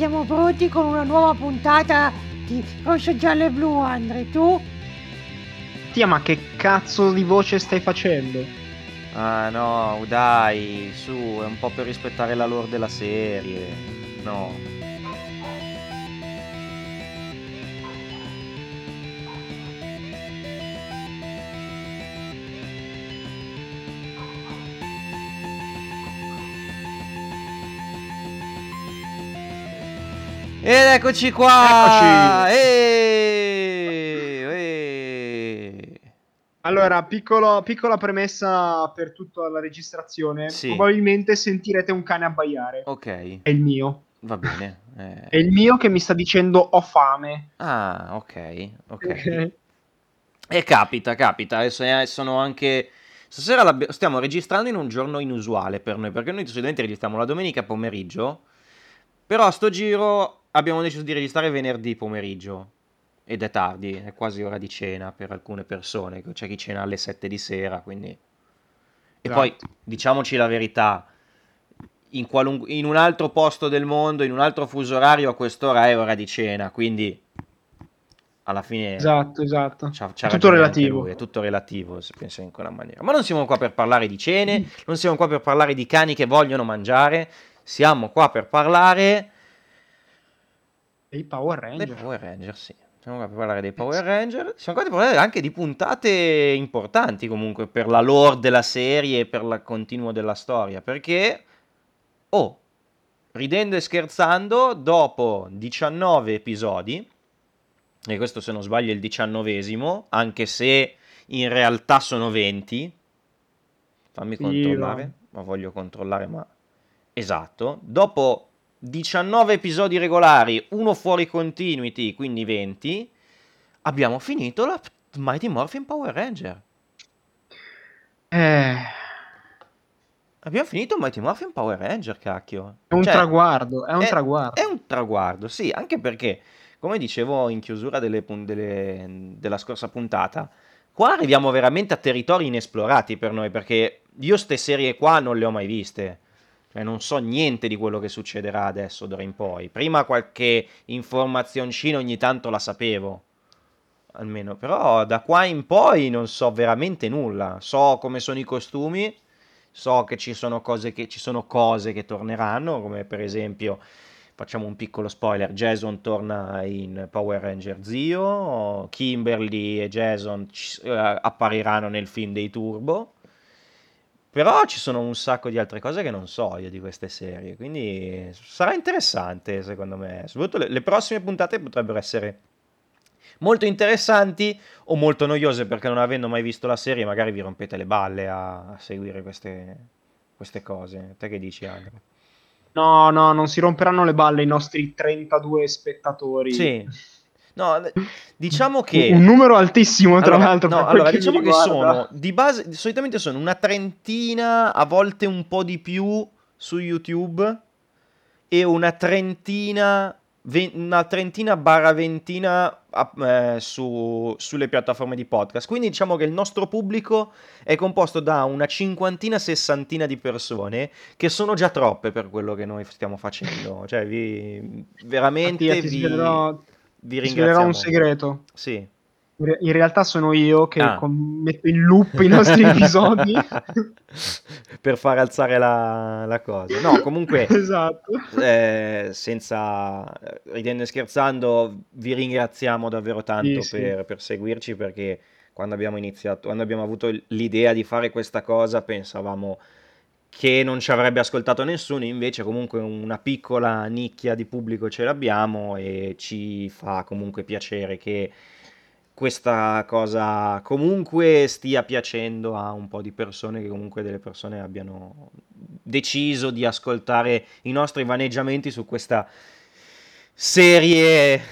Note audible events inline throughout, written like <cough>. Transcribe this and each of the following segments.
siamo pronti con una nuova puntata di Rosso, Giallo e Blu, Andre, tu? Tia, ma che cazzo di voce stai facendo? Ah no, dai, su, è un po' per rispettare la lore della serie. No. Ed eccoci qua! Eccoci. Eeeh, eeeh. Allora, piccolo- piccola premessa per tutta la registrazione. Sì. Probabilmente sentirete un cane abbaiare. Ok, È il mio. va bene. eh. È il mio che mi sta dicendo ho fame. Ah, ok, ok. E capita, capita. Eh, sono anche. Stasera l'abbia- stiamo registrando in un giorno inusuale per noi, perché noi solitamente registriamo la domenica pomeriggio. Però a sto giro abbiamo deciso di registrare venerdì pomeriggio. Ed è tardi, è quasi ora di cena per alcune persone. C'è chi cena alle 7 di sera, quindi. E Esatto. poi diciamoci la verità. In, qualun- in un altro posto del mondo, in un altro fuso orario, a quest'ora è ora di cena, quindi alla fine Esatto, esatto. C'ha- c'ha Tutto relativo. lui, è tutto relativo se pensi in quella maniera. Ma non siamo qua per parlare di cene, non siamo qua per parlare di cani che vogliono mangiare, siamo qua per parlare E i Power dei Ranger. Power Ranger, sì. Siamo qua per parlare dei Power Ranger, siamo qua per parlare anche di puntate importanti comunque per la lore della serie e per il continuo della storia, perché, oh, ridendo e scherzando, dopo 19 episodi, e questo se non sbaglio è il diciannovesimo, anche se in realtà sono 20, fammi controllare, ma voglio controllare, ma esatto, dopo 19 episodi regolari, uno fuori continuity, quindi 20, abbiamo finito la Mighty Morphin Power Ranger. Eh, Abbiamo finito Mighty Morphin Power Ranger, cacchio. è un Cioè, traguardo, è un è- traguardo. È un traguardo, sì, anche perché, come dicevo in chiusura delle delle- della scorsa puntata, qua arriviamo veramente a territori inesplorati per noi, perché io ste serie qua non le ho mai viste. Cioè, non so niente di quello che succederà adesso d'ora in poi. Prima qualche informazioncina ogni tanto la sapevo, almeno, però da qua in poi non so veramente nulla. So come sono i costumi, so che ci sono cose che, ci sono cose che torneranno, come per esempio, facciamo un piccolo spoiler, Jason torna in Power Ranger Zio, Kimberly e Jason ci- eh, appariranno nel film dei Turbo. Però ci sono un sacco di altre cose che non so io di queste serie, quindi sarà interessante secondo me. Soprattutto le, le prossime puntate potrebbero essere molto interessanti o molto noiose perché non avendo mai visto la serie magari vi rompete le balle a, a seguire queste, queste cose. Te che dici Andrea? No, no, non si romperanno le balle i nostri 32 spettatori. Sì. No, diciamo che... Un numero altissimo, tra Allora, l'altro. no, allora diciamo che sono di base, solitamente sono una trentina, a volte un po' di più su YouTube e una trentina, ve- una trentina barra ventina eh, su- sulle piattaforme di podcast. Quindi diciamo che il nostro pubblico è composto da una cinquantina, sessantina di persone che sono già troppe per quello che noi stiamo facendo. Cioè, vi, veramente Mattia, ti vi, svelerò, vi ringraziamo. un segreto. Sì. In re- In realtà sono io che Ah. metto in loop i nostri <laughs> episodi. <laughs> per far alzare la, la cosa. No, comunque, <laughs> esatto. eh, senza ridendo e scherzando, vi ringraziamo davvero tanto Sì, sì. per, per seguirci perché quando abbiamo iniziato, quando abbiamo avuto l'idea di fare questa cosa, pensavamo che non ci avrebbe ascoltato nessuno, invece comunque una piccola nicchia di pubblico ce l'abbiamo e ci fa comunque piacere che questa cosa comunque stia piacendo a un po' di persone, che comunque delle persone abbiano deciso di ascoltare i nostri vaneggiamenti su questa serie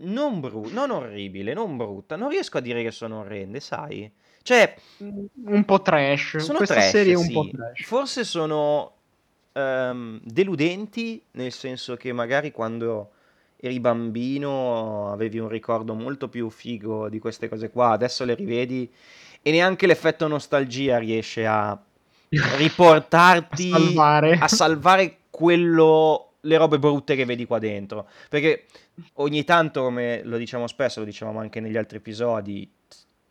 non brutta, non orribile, non brutta, non riesco a dire che sono orrende, sai? Cioè, Un po' trash. sono Questa trash, serie è un sì. po' trash. Forse sono ehm, deludenti, nel senso che magari quando eri bambino avevi un ricordo molto più figo di queste cose qua, adesso le rivedi e neanche l'effetto nostalgia riesce a <laughs> riportarti A salvare. a salvare quello le robe brutte che vedi qua dentro. Perché ogni tanto, come lo diciamo spesso, lo dicevamo anche negli altri episodi,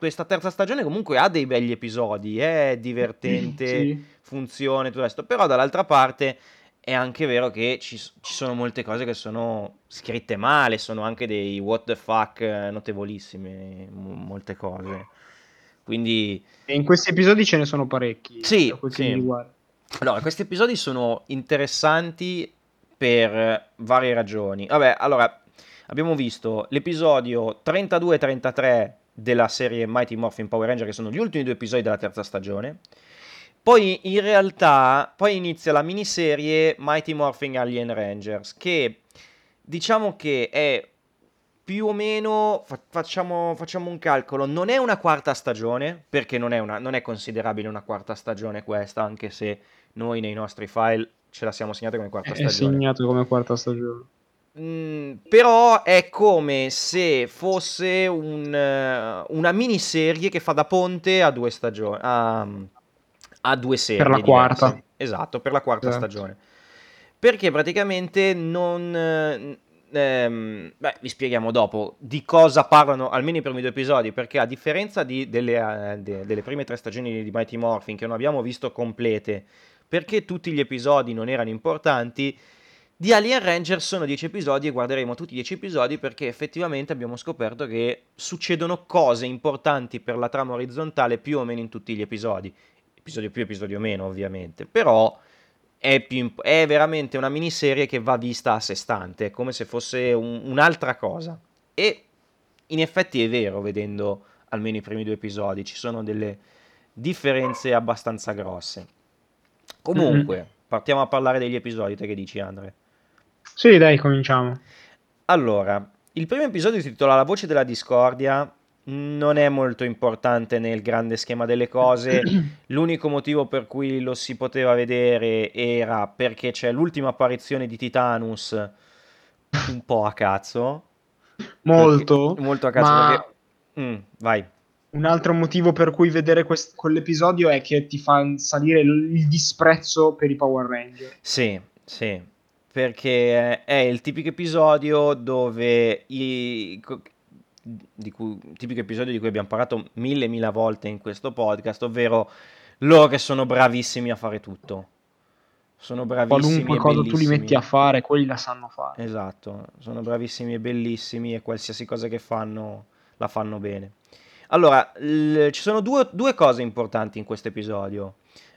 questa terza stagione comunque ha dei begli episodi, è divertente, Sì. funziona e tutto il resto, però dall'altra parte è anche vero che ci, ci sono molte cose che sono scritte male, sono anche dei what the fuck eh, notevolissime, m- molte cose. Quindi E in questi episodi ce ne sono parecchi. Sì, sì. Allora, questi episodi sono interessanti per varie ragioni. Vabbè, allora, abbiamo visto l'episodio 32 e 33 della serie Mighty Morphin Power Ranger, che sono gli ultimi due episodi della terza stagione. Poi in realtà, poi inizia la miniserie Mighty Morphin Alien Rangers, che diciamo che è più o meno, fa- facciamo, facciamo un calcolo, non è una quarta stagione, perché non è, una- non è considerabile una quarta stagione questa, anche se noi nei nostri file ce la siamo segnata come quarta È stagione. segnato come quarta stagione. Mm, però è come se fosse un, eh, una miniserie che fa da ponte a due stagioni, a, a due serie Per la diverse. quarta. Esatto, per la quarta Esatto. stagione. Perché praticamente non... eh, ehm, beh, vi spieghiamo dopo di cosa parlano almeno i primi due episodi, perché a differenza di- delle, eh, de- delle prime tre stagioni di Mighty Morphin che non abbiamo visto complete, perché tutti gli episodi non erano importanti, di Alien Ranger sono 10 episodi e guarderemo tutti i 10 episodi perché effettivamente abbiamo scoperto che succedono cose importanti per la trama orizzontale più o meno in tutti gli episodi. Episodio più, episodio meno, ovviamente. Però è, imp- è veramente una miniserie che va vista a sé stante, è come se fosse un- un'altra cosa. E in effetti è vero, vedendo almeno i primi due episodi, ci sono delle differenze abbastanza grosse. Comunque, partiamo a parlare degli episodi, te che dici Andre? Sì, dai, cominciamo. Allora, il primo episodio si intitola La voce della discordia. Non è molto importante nel grande schema delle cose. <clears throat> L'unico motivo per cui lo si poteva vedere era perché c'è l'ultima apparizione di Titanus un po' a cazzo. Molto. Perché- molto a cazzo ma perché... Mm, vai. un altro motivo per cui vedere quest- quell'episodio è che ti fa salire il, il disprezzo per i Power Ranger. Sì, sì, perché è il tipico episodio dove i, di cui, tipico episodio di cui abbiamo parlato mille mila volte in questo podcast, ovvero loro che sono bravissimi a fare tutto. Sono bravissimi Qualunque cosa tu li bellissimi. metti a fare, quelli la sanno fare. Esatto, sono bravissimi e bellissimi e qualsiasi cosa che fanno la fanno bene. Allora, l- ci sono due, due cose importanti in questo episodio.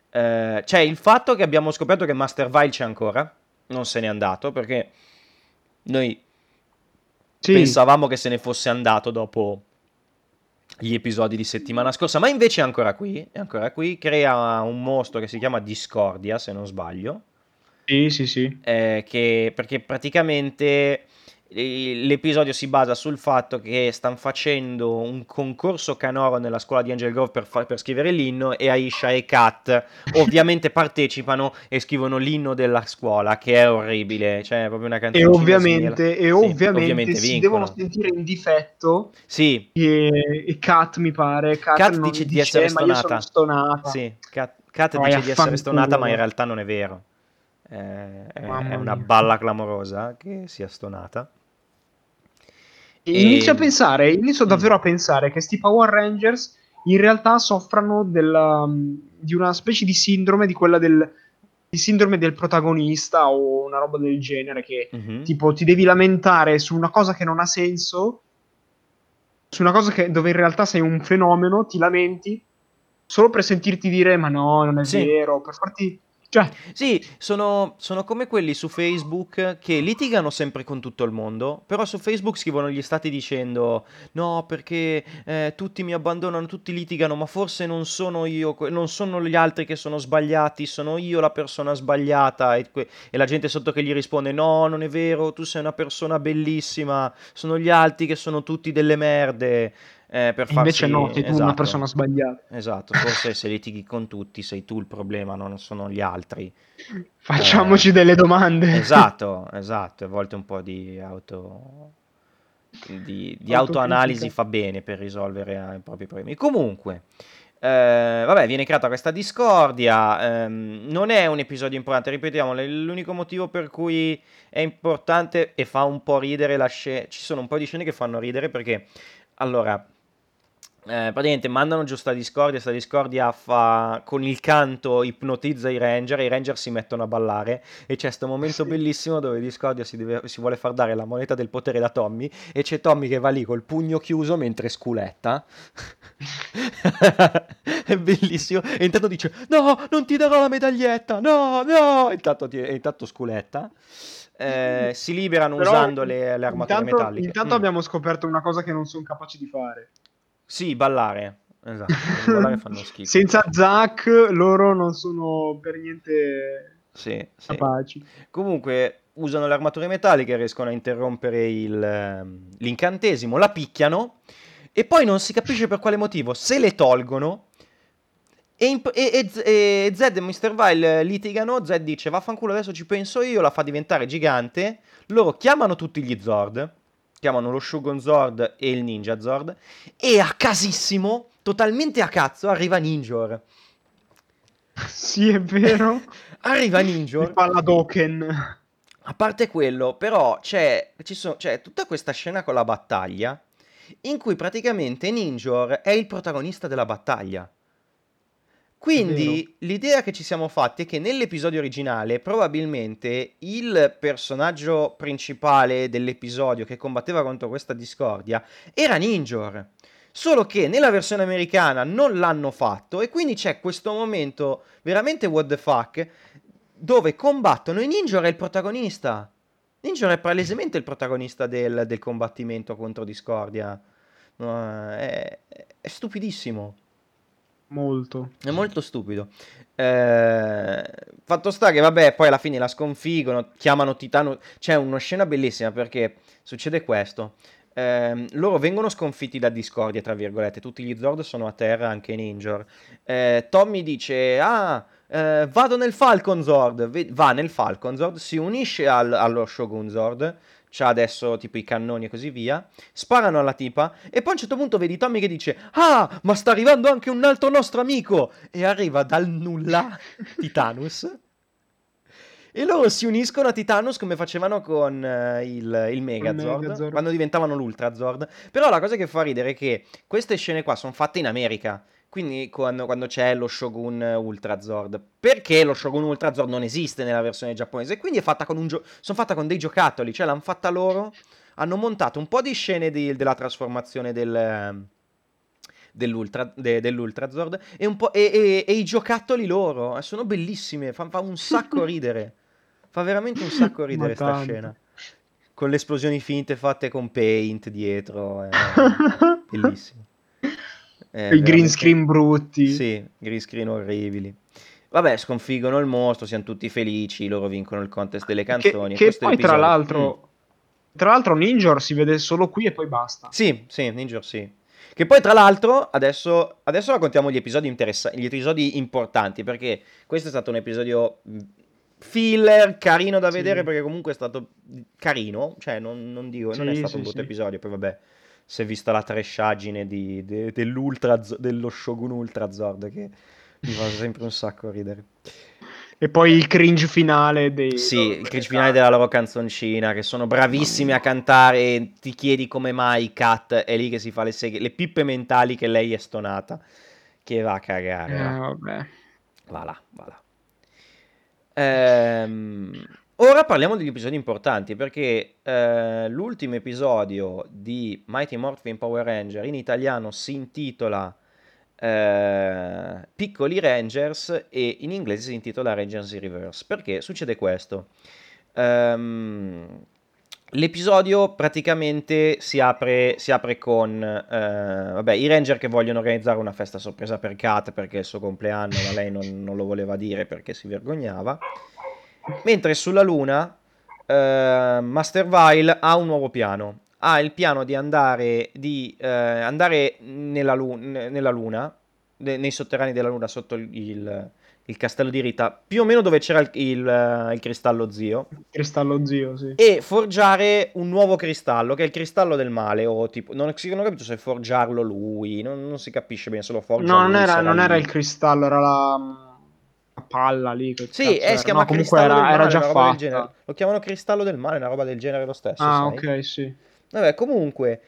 Eh, c'è il fatto che abbiamo scoperto che Master Vile c'è ancora, non se n'è andato perché noi Sì, pensavamo che se ne fosse andato dopo gli episodi di settimana scorsa, ma invece è ancora qui, è ancora qui, crea un mostro che si chiama Discordia, se non sbaglio. Sì, sì, sì. eh, che, perché praticamente l'episodio si basa sul fatto che stanno facendo un concorso canoro nella scuola di Angel Grove per, fa- per scrivere l'inno e Aisha e Kat ovviamente <laughs> partecipano e scrivono l'inno della scuola che è orribile, cioè è proprio una E canzoncina ovviamente, e Sì, ovviamente, si vincono. devono sentire in difetto Sì, e, e Kat mi pare Kat, Kat non dice di essere "Eh, stonata." stonata sì, Kat, Kat dice di essere stonata ma in realtà non è vero. Eh, è, una balla clamorosa che sia stonata. E Inizio a pensare, inizio Mm. davvero a pensare che sti Power Rangers in realtà soffrano della- di una specie di sindrome di quella del di sindrome del protagonista o una roba del genere che Mhm. tipo ti devi lamentare su una cosa che non ha senso su una cosa che- dove in realtà sei un fenomeno, ti lamenti solo per sentirti dire ma no, non è Sì. vero, per farti cioè Sì, sono, sono come quelli su Facebook che litigano sempre con tutto il mondo, però su Facebook scrivono gli stati dicendo no perché eh, tutti mi abbandonano, tutti litigano, ma forse non sono io, non sono gli altri che sono sbagliati, sono io la persona sbagliata e, que- e la gente sotto che gli risponde no, non è vero, tu sei una persona bellissima, sono gli altri che sono tutti delle merde. Eh, per invece farsi- no, sei tu una esatto. persona sbagliata. Esatto, forse se litighi con tutti sei tu il problema, non sono gli altri. Facciamoci delle domande. Esatto, esatto, a volte un po' di auto di, di autoanalisi fa bene per risolvere eh, i propri problemi. Comunque, Eh, vabbè, viene creata questa discordia. ehm, non è un episodio importante, ripetiamo, l'unico motivo per cui è importante e fa un po' ridere la scena. Ci sono un po' di scene che fanno ridere perché, allora, eh, praticamente mandano giù sta discordia, sta discordia fa con il canto ipnotizza i ranger e i ranger si mettono a ballare e c'è questo momento Sì. bellissimo dove discordia si, deve- si vuole far dare la moneta del potere da Tommy e c'è Tommy che va lì col pugno chiuso mentre sculetta. <laughs> È bellissimo. E intanto dice: No, non ti darò la medaglietta. No, no. E intanto, ti- e intanto sculetta. Eh, si liberano Però usando le, le armature intanto, metalliche. Intanto Mm. abbiamo scoperto una cosa che non sono capaci di fare. Sì, ballare. Esatto. <laughs> Ballare fanno schifo. Senza Zack loro non sono per niente Sì, sì. capaci. Comunque usano le armature metalliche, riescono a interrompere il, ehm, l'incantesimo, la picchiano e poi non si capisce per quale motivo se le tolgono e, imp- e- e e Zed e Mr. Vile litigano, Zed dice vaffanculo adesso ci penso io, la fa diventare gigante, loro chiamano tutti gli Zord, chiamano lo Shogun Zord e il Ninja Zord e a casissimo, totalmente a cazzo, arriva Ninjor. Sì, è vero. <laughs> Arriva Ninjor. fa la Doken. A parte quello, però c'è, ci sono- c'è tutta questa scena con la battaglia in cui praticamente Ninjor è il protagonista della battaglia. Quindi l'idea che ci siamo fatti è che nell'episodio originale probabilmente il personaggio principale dell'episodio che combatteva contro questa discordia era Ninjor. Solo che nella versione americana non l'hanno fatto e quindi c'è questo momento veramente what the fuck dove combattono e Ninjor è il protagonista. Ninjor è palesemente il protagonista del, del combattimento contro Discordia. No, è, è stupidissimo. Molto. È molto stupido. Eh, fatto sta che, vabbè, poi alla fine la sconfiggono, chiamano Titano. C'è una scena bellissima perché succede questo. Ehm, loro vengono sconfitti da Discordia, tra virgolette. Tutti gli Zord sono a terra, anche Ninjor. Eh, Tommy dice: Ah, eh, vado nel Falcon Zord. Va nel Falcon Zord, si unisce al- allo Shogun Zord. C'ha adesso tipo i cannoni e così via. Sparano alla tipa. E poi a un certo punto vedi Tommy che dice: Ah, ma sta arrivando anche un altro nostro amico. E arriva dal nulla <laughs> Titanus. E loro si uniscono a Titanus come facevano con eh, il, il Megazord, Megazord. quando diventavano l'Ultrazord. Però la cosa che fa ridere è che queste scene qua sono fatte in America. Quindi quando, quando c'è lo Shogun Ultrazord. Perché lo Shogun Ultrazord non esiste nella versione giapponese. Quindi è fatta con un gio- sono fatta con dei giocattoli. Cioè l'hanno fatta loro. Hanno montato un po' di scene di- della trasformazione del, dell'ultra, de- dell'Ultrazord e, un po', e, e- e i giocattoli loro. eh, Sono bellissime. Fa, fa un sacco <laughs> ridere. Fa veramente un sacco <laughs> ridere Ma sta tanto. scena. Con le esplosioni finte fatte con paint dietro. È <laughs> bellissimo. È I green screen brutti. Sì, green screen orribili. Vabbè, sconfiggono il mostro, siamo tutti felici, loro vincono il contest delle Che, canzoni. che è poi, tra l'episodio. l'altro, Mm. tra l'altro, Ninjor si vede solo qui e poi basta. Sì, sì, Ninja sì. Che poi tra l'altro adesso, adesso raccontiamo gli episodi interessanti, gli episodi importanti, perché questo è stato un episodio mh, filler, carino da Sì. vedere, perché comunque è stato carino, cioè non, non dico, non è Sì, stato sì, un brutto sì. episodio, poi vabbè, si è vista la trashaggine di, de- dell'ultra, dello Shogun Ultrazord che mi fa sempre un sacco ridere. E poi il cringe finale dei... Sì, il cringe finale della loro canzoncina, che sono bravissimi a cantare e ti chiedi come mai Kat è lì che si fa le, seghe- le pippe mentali che lei è stonata. Che va a cagare. Eh, va. vabbè. Va là, va là. Ehm, ora parliamo degli episodi importanti, perché eh, l'ultimo episodio di Mighty Morphin Power Ranger in italiano si intitola eh, Piccoli Rangers e in inglese si intitola Rangers in Reverse. Perché succede questo? Ehm, l'episodio praticamente si apre, si apre con eh, vabbè, i Ranger che vogliono organizzare una festa sorpresa per Kat perché è il suo compleanno, ma lei non, non lo voleva dire perché si vergognava. Mentre sulla Luna eh, Master Vile ha un nuovo piano. Ha il piano di andare, di, eh, andare nella, lu- nella Luna ne- nei sotterranei della Luna sotto il, il- il castello di Rita, più o meno dove c'era il, il- il cristallo zio, Cristallo zio, sì. e forgiare un nuovo cristallo, che è il cristallo del male, o tipo, non, non ho capito se forgiarlo lui, non, non si capisce bene se lo forgia No, non era, non era il cristallo, era la, la palla lì. Sì, eh, si chiama No, comunque cristallo era, del era già fatta. genere. Lo chiamano cristallo del male, una roba del genere lo stesso, Ah, sai? ok, sì. Vabbè, comunque,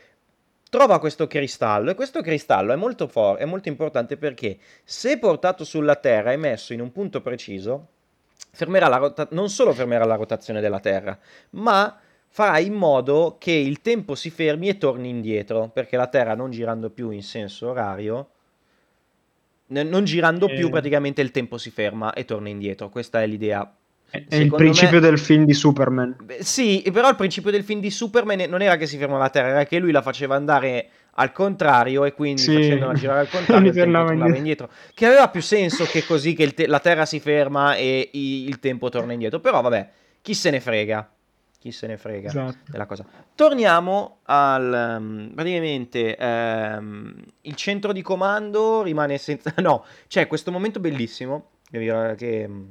trova questo cristallo e questo cristallo è molto, for- è molto importante perché se portato sulla Terra e messo in un punto preciso, fermerà la rota- non solo fermerà la rotazione della Terra, ma farà in modo che il tempo si fermi e torni indietro, perché la Terra non girando più in senso orario, non girando più Eh. praticamente il tempo si ferma e torna indietro. Questa è l'idea È, è il Secondo principio me- del film di Superman. Beh, Sì, però il principio del film di Superman non era che si fermava la Terra, era che lui la faceva andare al contrario e quindi Sì. facendola girare al contrario <laughs> tornava indietro. indietro. Che aveva più senso che così che te- la Terra si ferma e i- il tempo torna indietro. Però vabbè, chi se ne frega. Chi se ne frega Esatto. della cosa. Torniamo al... ehm, praticamente ehm, il centro di comando rimane senza... <laughs> No, c'è questo momento bellissimo che, mm,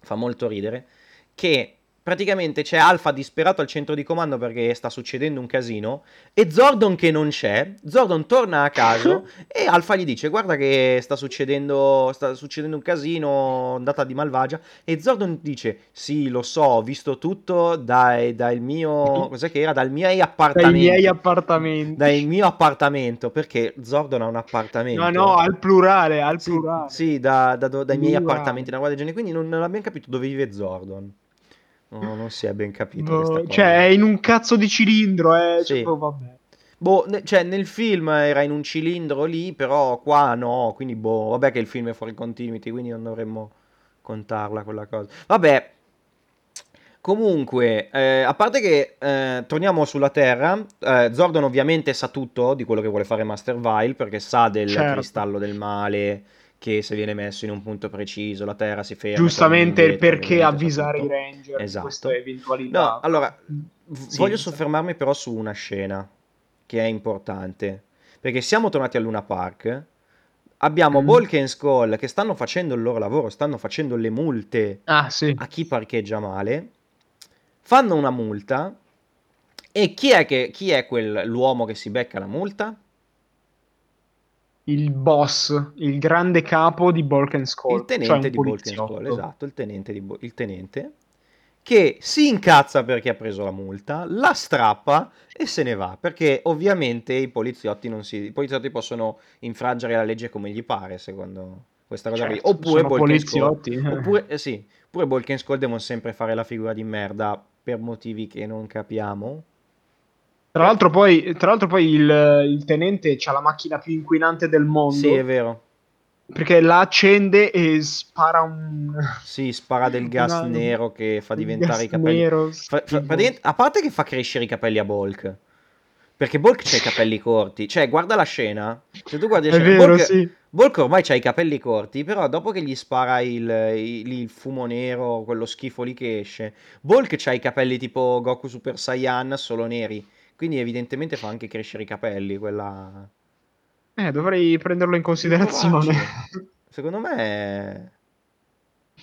fa molto ridere, che praticamente c'è Alpha disperato al centro di comando perché sta succedendo un casino e Zordon che non c'è, Zordon torna a caso <laughs> e Alpha gli dice guarda che sta succedendo, sta succedendo un casino, ondata di malvagia e Zordon dice sì lo so, ho visto tutto dai, dal mio, <laughs> cos'è che era, dal miei Dai appartamenti. miei appartamenti. Dal mio appartamento, perché Zordon ha un appartamento. No, no, al plurale, al Sì, plurale. sì, da- da do- dai miei appartamenti, una roba del genere. Quindi non, non abbiamo capito dove vive Zordon. No, non si è ben capito cosa. cioè, è in un cazzo di cilindro, eh. Sì. Cioè, boh, vabbè. Boh, ne- cioè, nel film era in un cilindro lì, però qua no. Quindi, boh, vabbè che il film è fuori continuity, quindi non dovremmo contarla quella cosa. Vabbè. Comunque, eh, a parte che eh, torniamo sulla Terra, eh, Zordon ovviamente sa tutto di quello che vuole fare Master Vile, perché sa del Certo. cristallo del male, che se viene messo in un punto preciso la Terra si ferma. Giustamente indietro, perché avvisare i ranger di Esatto. queste eventualità. No, allora, v- Sì, voglio sì. soffermarmi però su una scena che è importante, perché siamo tornati a Luna Park, abbiamo Mm. Bulk e Skull che stanno facendo il loro lavoro, stanno facendo le multe Ah, sì. a chi parcheggia male, fanno una multa e chi è, che, chi è quel, l'uomo che si becca la multa? Il boss, il grande capo di Balkan Skull. il tenente cioè di poliziotto. Skull, esatto, il tenente, di Bo- il tenente che si incazza perché ha preso la multa, la strappa e se ne va, perché ovviamente i poliziotti, non si, i poliziotti possono infrangere la legge come gli pare, secondo questa cosa qui. Certo, Oppure sono Bulk and Skull- poliziotti. <laughs> Oppure, eh sì, oppure Bulk and Skull devono sempre fare la figura di merda per motivi che non capiamo. Tra l'altro poi, tra l'altro poi il, il tenente ha la macchina più inquinante del mondo. Sì, è vero. Perché la accende e spara un... Sì, spara del <laughs> gas Una- nero che fa diventare i capelli. nero, Fa- fa- a parte che fa crescere i capelli a Bulk. Perché Bulk c'ha i capelli corti. Cioè, guarda la scena. Se tu guardi la scena, vero, Bulk, sì. Bulk ormai c'ha i capelli corti. Però dopo che gli spara il, il- il fumo nero, quello schifo lì che esce, Bulk c'ha i capelli tipo Goku Super Saiyan, solo neri. Quindi evidentemente fa anche crescere i capelli. Quella... Eh, dovrei prenderlo in considerazione. Secondo me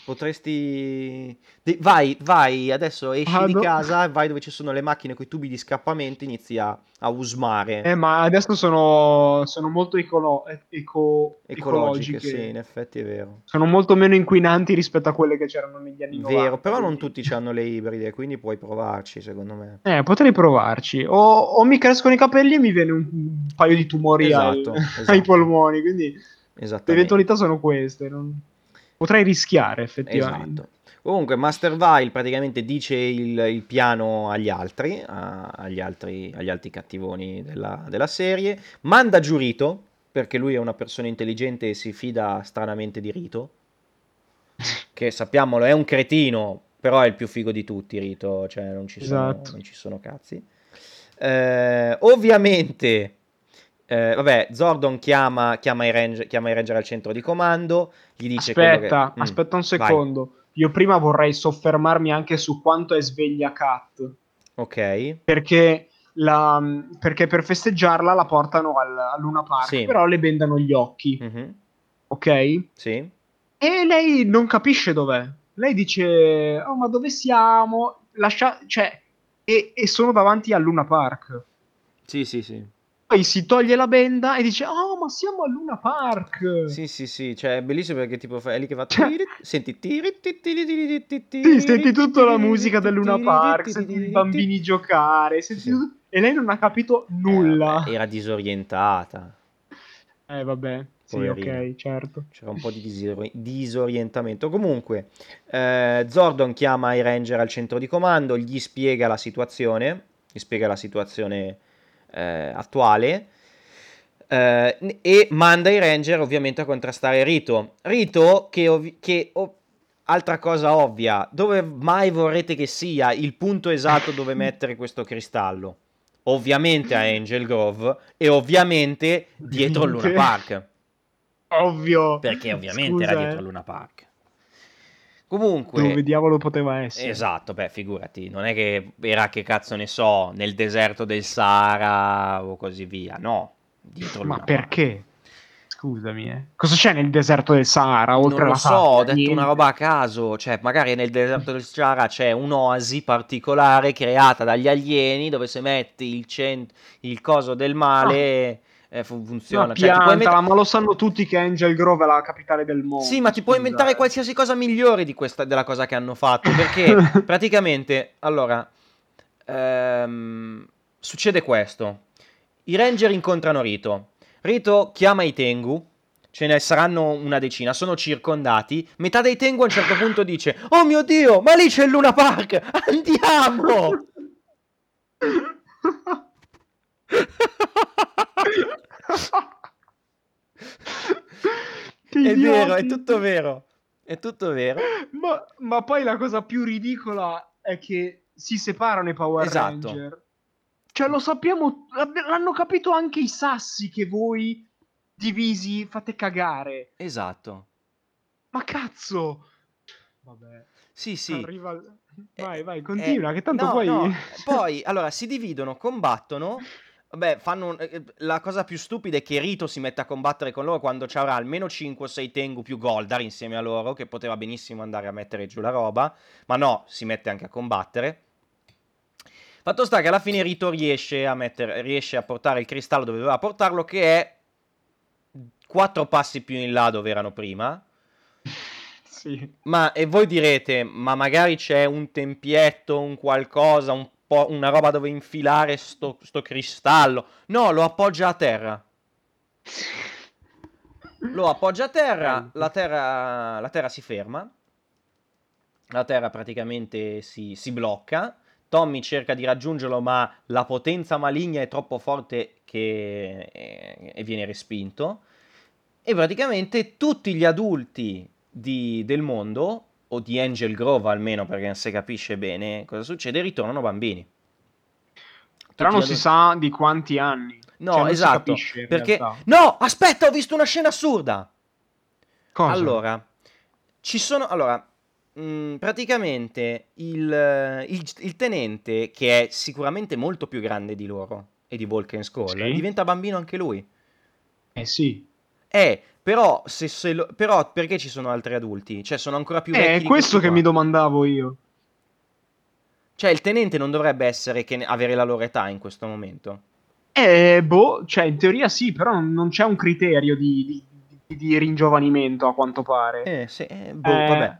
potresti... de- Vai, vai, adesso esci di Vado. casa, vai dove ci sono le macchine con i tubi di scappamento, inizi a, a usmare. Eh, ma adesso sono, sono molto ecolo- eco- Ecologiche, ecologiche. sì, in effetti è vero. Sono molto meno inquinanti rispetto a quelle che c'erano negli anni 90. Vero, però non tutti hanno le ibride, quindi puoi provarci, secondo me. Eh, potrei provarci. O, o mi crescono i capelli e mi viene un, un paio di tumori ai- Esatto, <laughs> ai, esatto. polmoni. Quindi le eventualità sono queste. non- Potrei rischiare effettivamente. Esatto. Comunque, Master Vile praticamente dice il, il piano agli altri, a- agli altri, agli altri cattivoni della, della serie, manda giù Rito, perché lui è una persona intelligente e si fida stranamente di Rito, che sappiamolo è un cretino, però è il più figo di tutti Rito, cioè non ci sono, Esatto. non ci sono cazzi. Eh, ovviamente, eh, vabbè, Zordon chiama, chiama, i ranger, chiama i ranger al centro di comando, gli dice Aspetta, che- Mm, aspetta un vai. secondo. Io prima vorrei soffermarmi anche su quanto è sveglia Kat. Ok, Perché, la- perché per festeggiarla la portano al, a Luna Park, Sì. però le bendano gli occhi. mhm, ok? E Sì? lei non capisce dov'è. Lei dice, oh ma dove siamo? Lascia... Cioè, e, e sono davanti a Luna Park. Sì, sì, sì. Poi si toglie la benda e dice, oh ma siamo a Luna Park. Sì, sì, sì, cioè è bellissimo perché tipo è lì che fa... Cioè- Senti... Sì, senti tutta la musica del Luna Park, senti i bambini giocare, senti Sì. tutto- e lei non ha capito nulla. Eh, Era disorientata. Eh, vabbè, sì, Poverina. ok, certo. C'era un po' di disori- disorientamento. Comunque, eh, Zordon chiama i Ranger al centro di comando, gli spiega la situazione, gli spiega la situazione eh, attuale eh, e manda i Ranger ovviamente a contrastare Rito. Rito che, ovvi- che ov- altra cosa ovvia, dove mai vorrete che sia il punto esatto dove <laughs> mettere questo cristallo? Ovviamente a Angel Grove e ovviamente dietro il Luna. Park. Ovvio. Perché ovviamente Scusa, era eh. dietro Luna Park. Comunque, Dove diavolo poteva essere? esatto, beh, figurati, non è che era che cazzo ne so, nel deserto del Sahara o così via, no, dietro Ma perché? Scusami, eh. Cosa c'è nel deserto del Sahara, oltre Non lo so, sabbia? ho detto Niente. una roba a caso, cioè magari nel deserto del Sahara c'è un'oasi particolare creata dagli alieni dove se metti il, cent- il coso del male eh, fu- funziona. Una Cioè, pianta, inventa- ma lo sanno tutti che Angel Grove è la capitale del mondo. Sì, ma ti puoi inventare qualsiasi cosa migliore di questa, della cosa che hanno fatto. Perché <laughs> praticamente, allora, ehm, succede questo. I Ranger incontrano Rito. Rito chiama i Tengu. Ce ne saranno una decina, sono circondati. Metà dei Tengu a un certo punto dice: Oh mio dio, ma lì c'è il Luna Park! Andiamo! <laughs> <laughs> È vero, è idioti. tutto vero. È tutto vero. Ma, ma poi la cosa più ridicola è che si separano i Power Esatto. Ranger. Cioè, lo sappiamo, l'hanno capito anche i sassi che voi divisi fate cagare. Esatto. Ma cazzo! Vabbè, Sì, sì. arriva... Eh, Vai, vai, eh, continua, che tanto no, poi... no, <laughs> Poi, allora, si dividono, combattono. Vabbè, fanno un- eh, la cosa più stupida è che Rito si mette a combattere con loro quando ci avrà almeno 5 o 6 Tengu più Goldar insieme a loro, che poteva benissimo andare a mettere giù la roba, ma no, si mette anche a combattere. Fatto sta che alla fine Rito riesce a, mettere, riesce a portare il cristallo dove doveva portarlo, che è quattro passi più in là dove erano prima. Sì. Ma e voi direte, ma magari c'è un tempietto, un qualcosa, un po', una roba dove infilare sto, sto cristallo. No, lo appoggia a terra. Lo appoggia a terra, la terra, la terra si ferma. La terra praticamente si, si blocca. Tommy cerca di raggiungerlo, ma la potenza maligna è troppo forte che eh, e viene respinto. E praticamente tutti gli adulti di- del mondo, o di Angel Grove almeno, perché non si capisce bene cosa succede, ritornano bambini. Però non Tutti si sa di quanti anni. No, Cioè, esatto. capisce perché... No, aspetta, ho visto una scena assurda. Cosa? Allora, ci sono. Allora, mh, praticamente il, il- il tenente, che è sicuramente molto più grande di loro e di Vulcan Skull, Sì. diventa bambino anche lui. Eh sì. Eh, però, se, se lo- però perché ci sono altri adulti? Cioè, sono ancora più vecchi Eh, è questo che qua. mi domandavo io. Cioè, il tenente non dovrebbe essere che ne- avere la loro età in questo momento. Eh, boh, cioè in teoria sì, però non- c'è un criterio di, di- di- ringiovanimento a quanto pare. Eh, sì, eh, boh, Eh.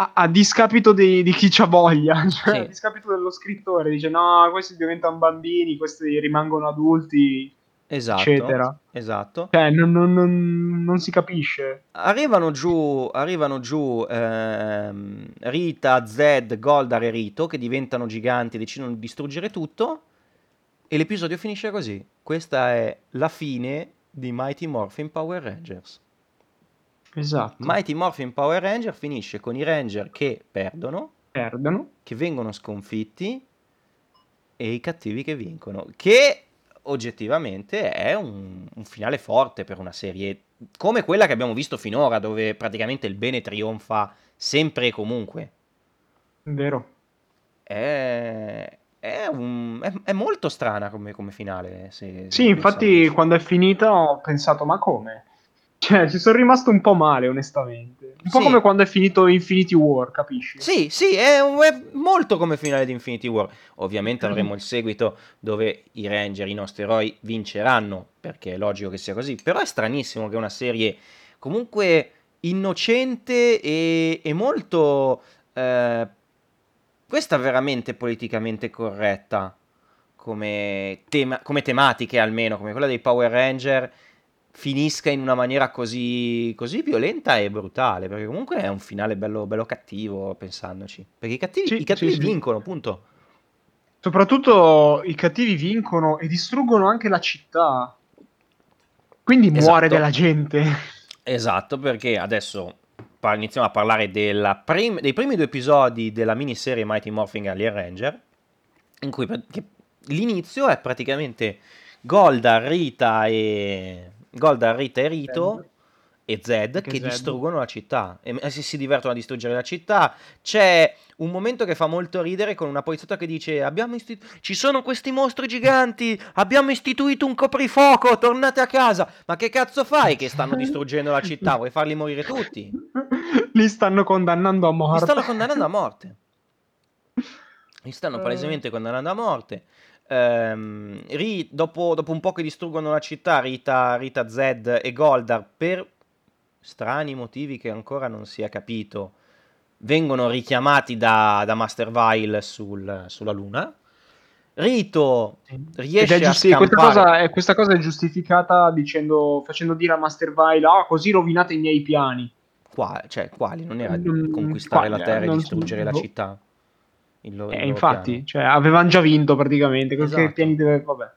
A, a discapito di, di chi c'ha voglia, <laughs> cioè, Sì. a discapito dello scrittore, dice no, questi diventano bambini, questi rimangono adulti, Esatto. eccetera. Esatto. Cioè, non, non- non- non si capisce. Arrivano giù, arrivano giù ehm, Rita, Zed, Goldar e Rito che diventano giganti decidono di distruggere tutto. E l'episodio finisce così. Questa è la fine di Mighty Morphin Power Rangers. Esatto. Mighty Morphin Power Ranger finisce con i Ranger che perdono, Perdono. che vengono sconfitti e i cattivi che vincono. Che oggettivamente è un, un finale forte per una serie come quella che abbiamo visto finora, dove praticamente il bene trionfa sempre e comunque. Vero. È, è un- è- è molto strana come, come finale. se- Sì, se infatti quando è finita ho pensato, ma come? Cioè, ci sono rimasto un po' male, onestamente. Un po' Sì. come quando è finito Infinity War, capisci? Sì, sì, è, un- è molto come finale di Infinity War. Ovviamente avremo il seguito dove i Ranger, i nostri eroi, vinceranno, perché è logico che sia così. Però è stranissimo che una serie comunque innocente e, e molto... eh, questa veramente politicamente corretta come, tema- come tematiche almeno, come quella dei Power Ranger, finisca in una maniera così, così violenta e brutale, perché comunque è un finale bello, bello cattivo, pensandoci. Perché i cattivi, Sì, i cattivi sì, sì. vincono, punto. Soprattutto i cattivi vincono e distruggono anche la città. Quindi Esatto. muore della gente. Esatto, perché adesso par- iniziamo a parlare della prim- dei primi due episodi della miniserie Mighty Morphin Alien Ranger, in cui l'inizio è praticamente Golda, Rita e Golda, Rita e Rito e Zed che Zed. distruggono la città e e si, si divertono a distruggere la città. C'è un momento che fa molto ridere con una poliziotta che dice abbiamo istitu- ci sono questi mostri giganti, abbiamo istituito un coprifuoco, tornate a casa. Ma che cazzo fai che stanno <laughs> distruggendo la città? Vuoi farli morire tutti? Li stanno condannando a Li morte. stanno condannando a morte. Li stanno Eh. palesemente condannando a morte. Ehm, Ri- dopo, dopo un po' che distruggono la città, Rita, Rita Zed e Goldar, per strani motivi che ancora non si è capito, vengono richiamati da, da Master Vile sul- sulla Luna. Rito riesce è a giusti- questa, scampare- cosa è, questa cosa è giustificata dicendo, facendo dire a Master Vile, ah, così rovinate i miei piani. Qua- cioè, quali? Non era di Mm, conquistare quali? la Terra e distruggere la boh. città? Il lo- il E loro infatti, piano. cioè, avevano già vinto praticamente. Che Esatto. piani deve... Vabbè.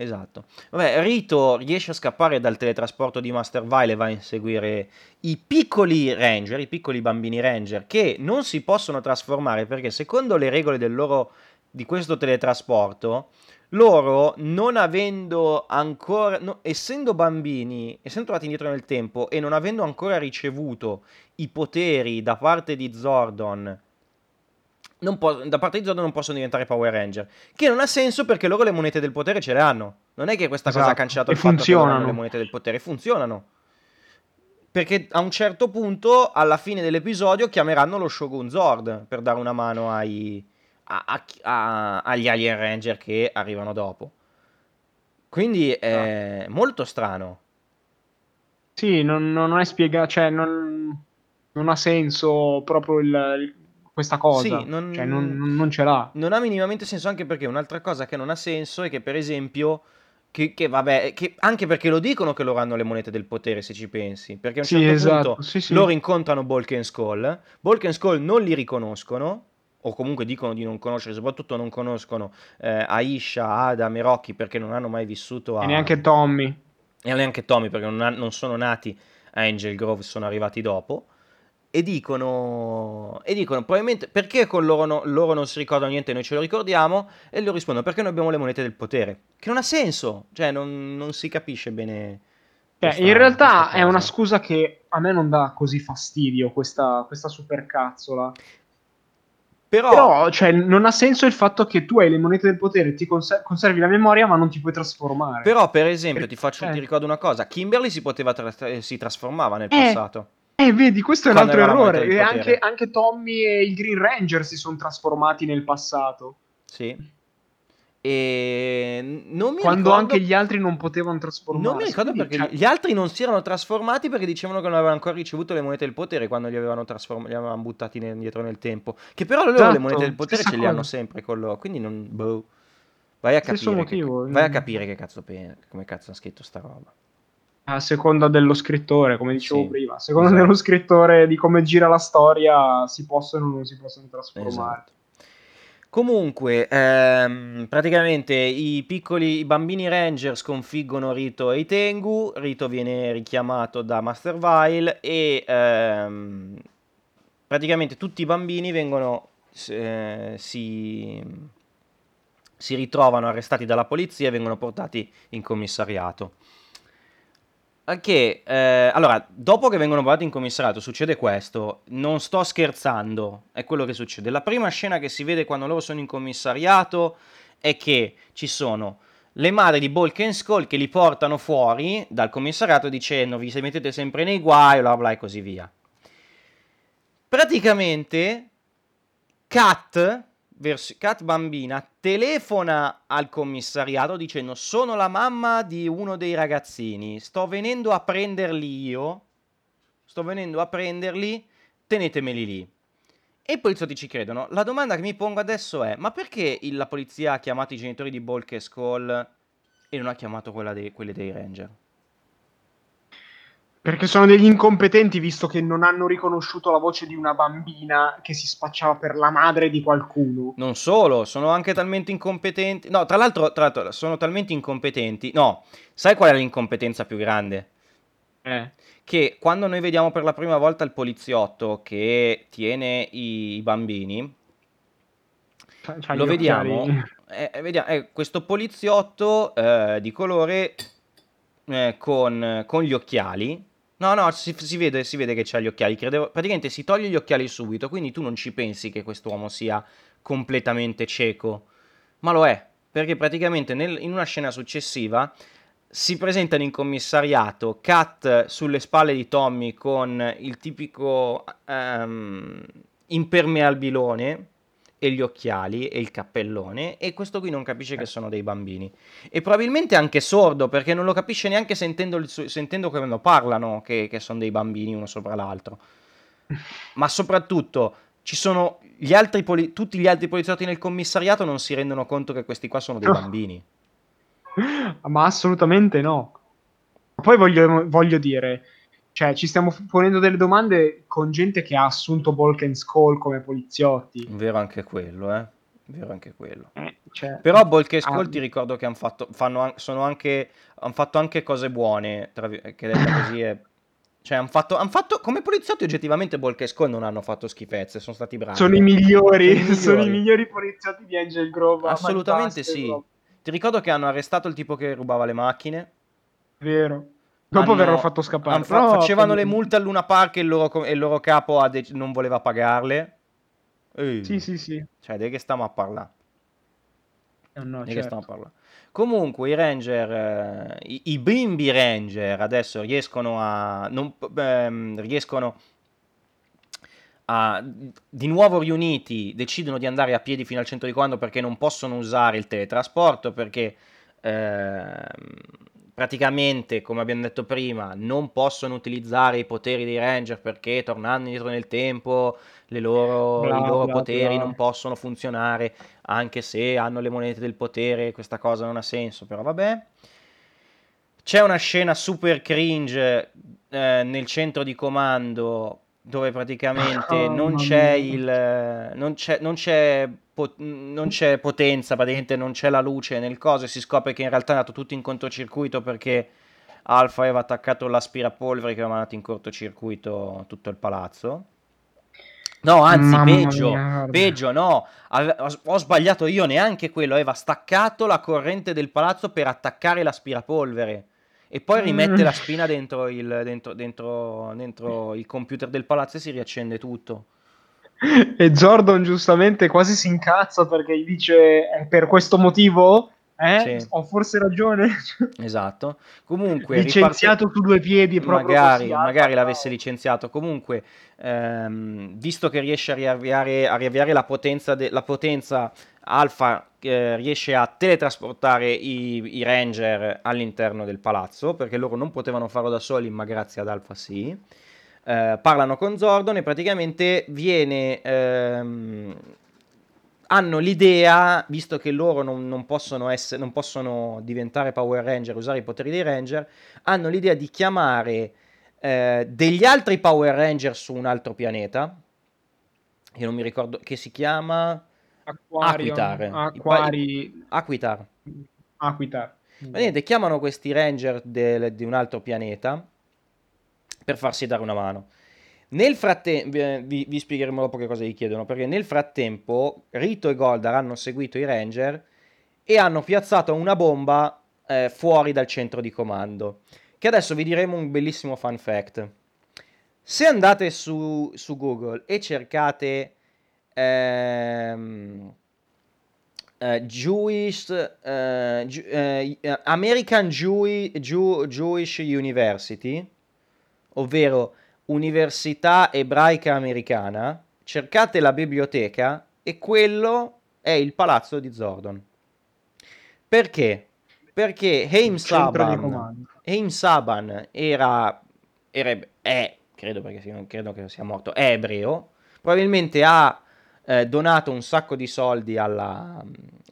Esatto. Vabbè, Rito riesce a scappare dal teletrasporto di Master Vile e va a inseguire i piccoli ranger, i piccoli bambini ranger, che non si possono trasformare perché secondo le regole del loro, di questo teletrasporto, loro non avendo ancora, no, essendo bambini, essendo tornati indietro nel tempo e non avendo ancora ricevuto i poteri da parte di Zordon, po- da parte di Zordon non possono diventare Power Ranger. Che non ha senso perché loro le monete del potere ce le hanno. Non è che questa cosa ha Esatto. cancellato E il fatto che funzionano. le monete del potere, funzionano. Perché a un certo punto, alla fine dell'episodio, chiameranno lo Shogun Zord per dare una mano ai, a- a- agli Alien Ranger che arrivano dopo. Quindi è molto strano. Sì, non, non è spiegato, cioè, non, non ha senso proprio il- questa cosa. Sì, non- Cioè, non, non- ce l'ha. Non ha minimamente senso anche perché un'altra cosa che non ha senso è che, per esempio, che, che vabbè, che anche perché lo dicono che loro hanno le monete del potere, se ci pensi. Perché a un Sì, certo esatto, punto sì, loro incontrano Bulk and Skull. And Skull non li riconoscono, o comunque dicono di non conoscere, soprattutto non conoscono eh, Aisha, Adam e Rocky perché non hanno mai vissuto a... E neanche Tommy. e neanche Tommy perché non, ha- non sono nati a Angel Grove, sono arrivati dopo. E dicono, e dicono probabilmente perché con loro, no- loro non si ricordano niente, noi ce lo ricordiamo. E loro rispondono perché noi abbiamo le monete del potere. Che non ha senso, cioè non, non si capisce bene. Cioè, questa- in realtà è una scusa che a me non dà così fastidio, questa, questa supercazzola. Però, Però, cioè, non ha senso il fatto che tu hai le monete del potere, ti conser- conservi la memoria, ma non ti puoi trasformare. però, per esempio, ti, faccio, Eh. ti ricordo una cosa: Kimberly si poteva tra- si trasformava nel Eh, passato. Eh, vedi, questo è un altro errore. E anche, anche Tommy e il Green Ranger si sono trasformati nel passato. Sì. E non mi quando ricordo- anche gli altri non potevano trasformarsi. Non mi ricordo perché cioè, gli altri non si erano trasformati perché dicevano che non avevano ancora ricevuto le monete del potere quando li avevano, trasform- li avevano buttati indietro nel tempo. Che però loro le Esatto, monete del potere stessa ce le hanno sempre con loro. Quindi non. boh. Vai a capire. che- motivo, vai a capire che cazzo pe- come cazzo ha scritto sta roba. A seconda dello scrittore, come dicevo Sì, prima, a seconda esatto. dello scrittore di come gira la storia, si possono o non si possono trasformare. Esatto. Comunque, ehm, praticamente i piccoli i bambini ranger sconfiggono Rito e i Tengu. Rito viene richiamato da Master Vile e ehm, praticamente tutti i bambini vengono eh, si, si ritrovano arrestati dalla polizia e vengono portati in commissariato. Che, eh, allora, dopo che vengono portati in commissariato succede questo, non sto scherzando, è quello che succede. La prima scena che si vede quando loro sono in commissariato è che ci sono le madri di Bulk and Skull che li portano fuori dal commissariato dicendo vi se mettete sempre nei guai, bla bla e così via. Praticamente Cat, vers- Cat bambina, telefona al commissariato dicendo sono la mamma di uno dei ragazzini, sto venendo a prenderli io, sto venendo a prenderli, tenetemeli lì. E i poliziotti ci credono. La domanda che mi pongo adesso è: ma perché il- la polizia ha chiamato i genitori di Bulk e Skull e non ha chiamato dei, quelli dei Ranger? Perché sono degli incompetenti, visto che non hanno riconosciuto la voce di una bambina che si spacciava per la madre di qualcuno. Non solo, sono anche talmente incompetenti. No, tra l'altro, tra l'altro, sono talmente incompetenti. No, sai qual è l'incompetenza più grande? Eh. Che quando noi vediamo per la prima volta il poliziotto che tiene i, bambini, C'ha- c'ha lo gli vediamo, eh, eh, vediamo eh, questo poliziotto eh, di colore eh, con, con gli occhiali. No, no, si, si vede, si vede che c'ha gli occhiali. Credevo, praticamente si toglie gli occhiali subito, quindi tu non ci pensi che quest'uomo sia completamente cieco. Ma lo è, perché praticamente nel- in una scena successiva si presentano in commissariato Kat sulle spalle di Tommy con il tipico ehm, impermeabilone e gli occhiali e il cappellone e questo qui non capisce che sono dei bambini. E probabilmente anche sordo perché non lo capisce neanche sentendo, su- sentendo quando parlano che, che sono dei bambini uno sopra l'altro. Ma soprattutto ci sono gli altri poli- tutti gli altri poliziotti nel commissariato non si rendono conto che questi qua sono dei bambini. Ma assolutamente no. Poi voglio, voglio dire, cioè, ci stiamo ponendo delle domande con gente che ha assunto Bulk and Skull come poliziotti. vero anche quello eh vero anche quello Eh, cioè, Però Bolk e Skull ah, ti ricordo che hanno fatto, fanno an- sono anche, han fatto anche cose buone, tra che detta così è... Cioè, hanno fatto, han fatto, come poliziotti oggettivamente Bolk e Skull non hanno fatto schifezze, sono stati bravi. sono i migliori, Sono i <laughs> sono i migliori. migliori poliziotti di Angel Grove. Assolutamente sì. Ti ricordo che hanno arrestato il tipo che rubava le macchine. Vero. Dopo Hanno- averlo fatto scappare. fa- facevano le multe al Luna Park e il loro, e il loro capo dec- non voleva pagarle. Ehi, Sì, sì, sì. Cioè, di che stiamo a parlare? Eh, no, che certo. stiamo a parlare? Comunque i Ranger, eh, i, i bimbi Ranger adesso riescono a, non, ehm, riescono a, di nuovo riuniti, decidono di andare a piedi fino al centro di comando perché non possono usare il teletrasporto, perché ehm, praticamente, come abbiamo detto prima, non possono utilizzare i poteri dei Ranger perché tornando indietro nel tempo le loro, Bla, i loro bla, poteri bla. non possono funzionare anche se hanno le monete del potere, questa cosa non ha senso, però vabbè. C'è una scena super cringe eh, nel centro di comando dove praticamente Oh, non c'è il non c'è, non c'è po- non c'è potenza, praticamente non c'è la luce nel coso e si scopre che in realtà è andato tutto in cortocircuito perché Alfa aveva attaccato l'aspirapolvere che aveva mandato in cortocircuito tutto il palazzo. No, anzi, Mamma peggio, mia, peggio, no, ave- ho, ho sbagliato io, neanche quello, aveva staccato la corrente del palazzo per attaccare l'aspirapolvere e poi rimette Mm. la spina dentro il, dentro, dentro- dentro il computer del palazzo e si riaccende tutto. E Jordan giustamente quasi si incazza perché gli dice è per questo motivo? Eh? Sì. Ho forse ragione? <laughs> Esatto. Comunque, Licenziato su due piedi proprio magari, magari l'avesse licenziato. Comunque, ehm, visto che riesce a riavviare, a riavviare la potenza, de- la potenza Alpha, eh, riesce a teletrasportare i, i Ranger all'interno del palazzo, perché loro non potevano farlo da soli, ma grazie ad Alpha sì. Eh, parlano con Zordon e praticamente viene... ehm, hanno l'idea, visto che loro non, non possono essere, non possono diventare Power Ranger, usare i poteri dei Ranger, hanno l'idea di chiamare eh, degli altri Power Ranger su un altro pianeta, che non mi ricordo, che si chiama Aquarium, Aquitar. Aquari, Aquitar. Aquitar. Praticamente chiamano questi Ranger del- di un altro pianeta per farsi dare una mano. Nel frattempo, vi, vi spiegheremo dopo che cosa gli chiedono, perché nel frattempo Rito e Goldar hanno seguito i Ranger e hanno piazzato una bomba eh, fuori dal centro di comando. Che adesso vi diremo un bellissimo fun fact. Se andate su, su Google e cercate ehm, eh, Jewish, eh, Ju- eh, American Jew- Jew- Jewish University, ovvero Università Ebraica Americana, cercate la biblioteca e quello è il palazzo di Zordon. Perché? Perché Haim Saban. Haim Saban era, era- è, credo perché sia- credo che sia morto, è ebreo, probabilmente ha eh, donato un sacco di soldi alla-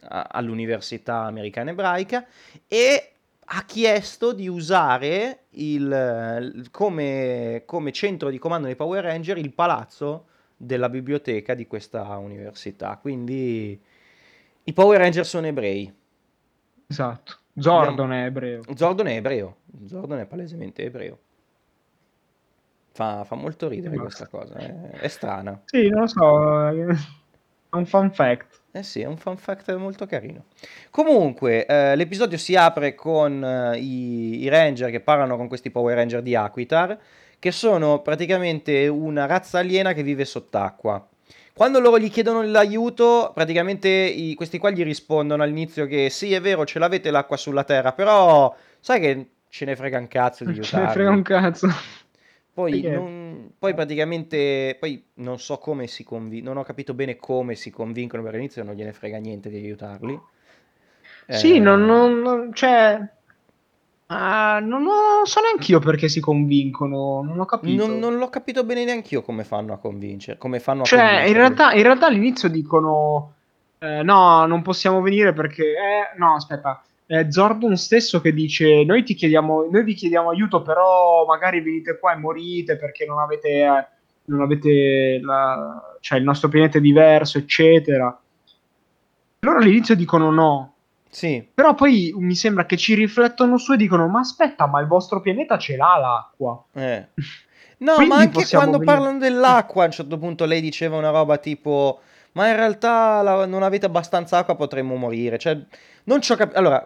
all'università americana ebraica e ha chiesto di usare il, il- come, come centro di comando dei Power Ranger il palazzo della biblioteca di questa università. Quindi i Power Ranger sono ebrei. Esatto. Zordon è ebreo. Zordon è ebreo. Zordon è palesemente ebreo. Fa, fa molto ridere Basta. questa cosa. È, è strana. Sì, non lo so. eh, È un fun fact. Eh sì, è un fun fact molto carino. Comunque, eh, l'episodio si apre con eh, i, i Ranger che parlano con questi Power Ranger di Aquitar, che sono praticamente una razza aliena che vive sott'acqua. Quando loro gli chiedono l'aiuto, praticamente i- questi qua gli rispondono all'inizio che sì, è vero, ce l'avete l'acqua sulla Terra, però sai che ce ne frega un cazzo di <laughs> Ce ne aiutarvi. frega un cazzo. Poi, Perché? non- poi praticamente, poi non so come si convincono, non ho capito bene come si convincono, perché all'inizio non gliene frega niente di aiutarli. Sì, Eh, non, non- non- cioè... ah, non, non so neanch'io perché si convincono, non ho capito. non, non l'ho capito bene neanche io come fanno a convincere, come fanno a Cioè, in convincerli. realtà, in realtà all'inizio dicono: eh, No, non possiamo venire perché. eh, no, aspetta. È Zordon stesso che dice: Noi ti chiediamo, noi vi chiediamo aiuto, però magari venite qua e morite perché non avete. eh, non avete la- cioè, il nostro pianeta è diverso, eccetera. Loro all'inizio dicono no. Sì, Però poi mi sembra che ci riflettono su e dicono: Ma aspetta, ma il vostro pianeta ce l'ha l'acqua. eh. <laughs> No, ma anche quando venire- parlano dell'acqua, a un certo punto lei diceva una roba tipo, ma in realtà la- non avete abbastanza acqua, potremmo morire. Cioè, non ci ho capito. Allora,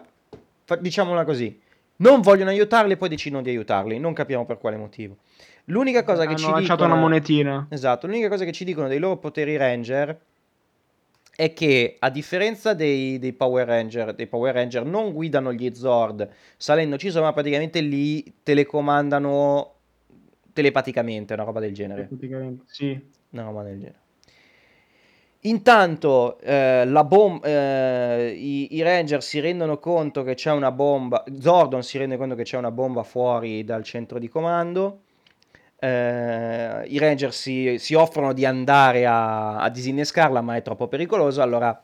diciamola così. Non vogliono aiutarli e poi decidono di aiutarli. Non capiamo per quale motivo. L'unica cosa che Hanno ci lanciato dicono... una monetina. Esatto, l'unica cosa che ci dicono dei loro poteri Ranger è che a differenza dei, dei Power Ranger, dei Power Ranger non guidano gli Zord salendoci sopra, ma praticamente li telecomandano telepaticamente, una roba del genere. Sì. Una roba del genere. Intanto eh, la bom- eh, i, i Ranger si rendono conto che c'è una bomba. Zordon si rende conto che c'è una bomba fuori dal centro di comando. Eh, I Ranger si, si offrono di andare a, a disinnescarla, ma è troppo pericoloso. Allora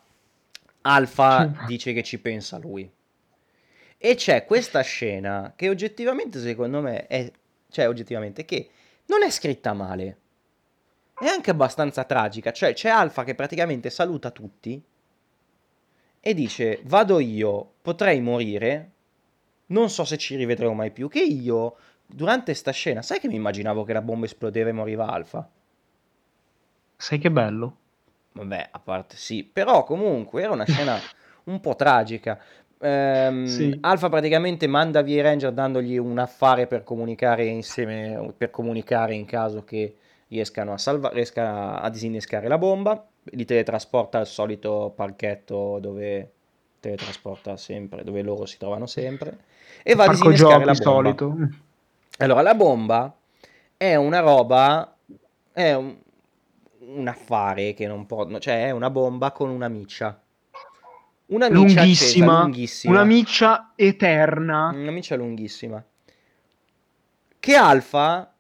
Alpha dice che ci pensa lui. E c'è questa scena che oggettivamente, secondo me, è. Cioè, oggettivamente, che non è scritta male. È anche abbastanza tragica. Cioè, c'è Alfa che praticamente saluta tutti e dice: Vado io, potrei morire. Non so se ci rivedremo mai più. Che io, durante sta scena, sai che mi immaginavo che la bomba esplodeva e moriva Alfa? Sai che bello? Vabbè, a parte sì, però comunque era una scena <laughs> un po' tragica. Ehm, Sì. Alfa praticamente manda via i Ranger dandogli un affare per comunicare insieme, per comunicare in caso che riescano a, salva- riesca a disinnescare la bomba. Li teletrasporta al solito parchetto dove teletrasporta sempre, dove loro si trovano sempre. E va a disinnescare la bomba. solito. Allora, la bomba è una roba, è un, un affare che non può, cioè è una bomba con una miccia. Una miccia accesa, Lunghissima, lunghissima. una miccia eterna. Una miccia lunghissima. Che alfa,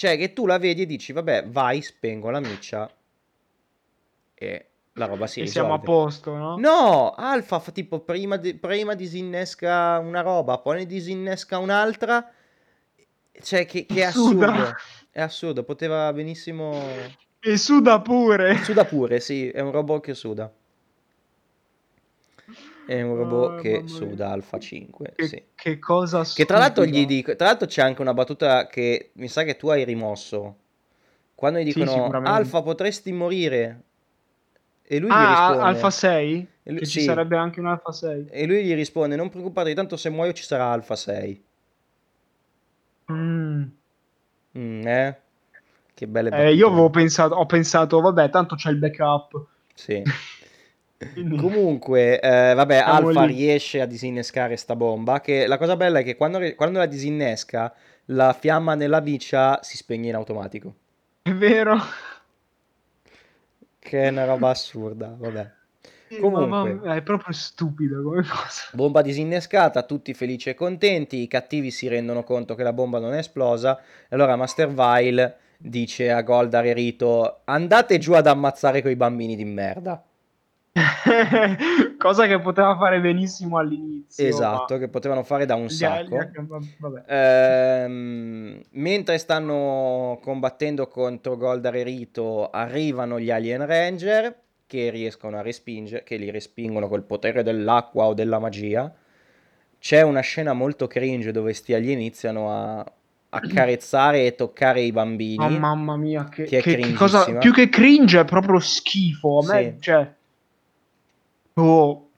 cioè che tu la vedi e dici, vabbè, vai, spengo la miccia e la roba si e risolve. siamo a posto, no? No, Alfa fa tipo prima, di- prima disinnesca una roba, poi ne disinnesca un'altra. Cioè, che, che è assurdo. È assurdo, poteva benissimo. E suda pure. Suda pure, sì, è un robot che suda. È un robot Oh, che suda Alfa 5, Che, sì. che cosa Che tra l'altro gli dico, tra l'altro c'è anche una battuta che mi sa che tu hai rimosso. Quando gli Sì, dicono sicuramente. Alfa potresti morire. E lui gli Ah, risponde Alfa 6? E lui- Che ci sì. sarebbe anche un Alfa 6. E lui gli risponde: Non preoccupate, tanto se muoio ci sarà Alfa 6. Mm. Mm, eh? Che belle Eh, io battute. avevo pensato, ho pensato, vabbè, tanto c'è il backup. Sì. <laughs> Comunque, eh, vabbè, Siamo Alfa lì. riesce a disinnescare sta bomba. Che la cosa bella è che quando, quando la disinnesca, la fiamma nella bicia si spegne in automatico. È vero. Che è una roba assurda, vabbè. Comunque. è proprio stupida come cosa. Bomba disinnescata, tutti felici e contenti, i cattivi si rendono conto che la bomba non è esplosa, e allora Master Vile dice a Goldar e Rito, andate giù ad ammazzare quei bambini di merda. <laughs> cosa che poteva fare benissimo all'inizio. Esatto, che potevano fare da un gli- sacco. gli-. Ehm, mentre stanno combattendo contro Goldar e Rito, arrivano gli Alien Ranger che riescono a respingere, che li respingono col potere dell'acqua o della magia. C'è una scena molto cringe dove sti alieni iniziano a accarezzare e toccare i bambini. Oh, mamma mia, che, Che è che- cosa più che cringe è proprio schifo. A me, Sì. cioè, oh,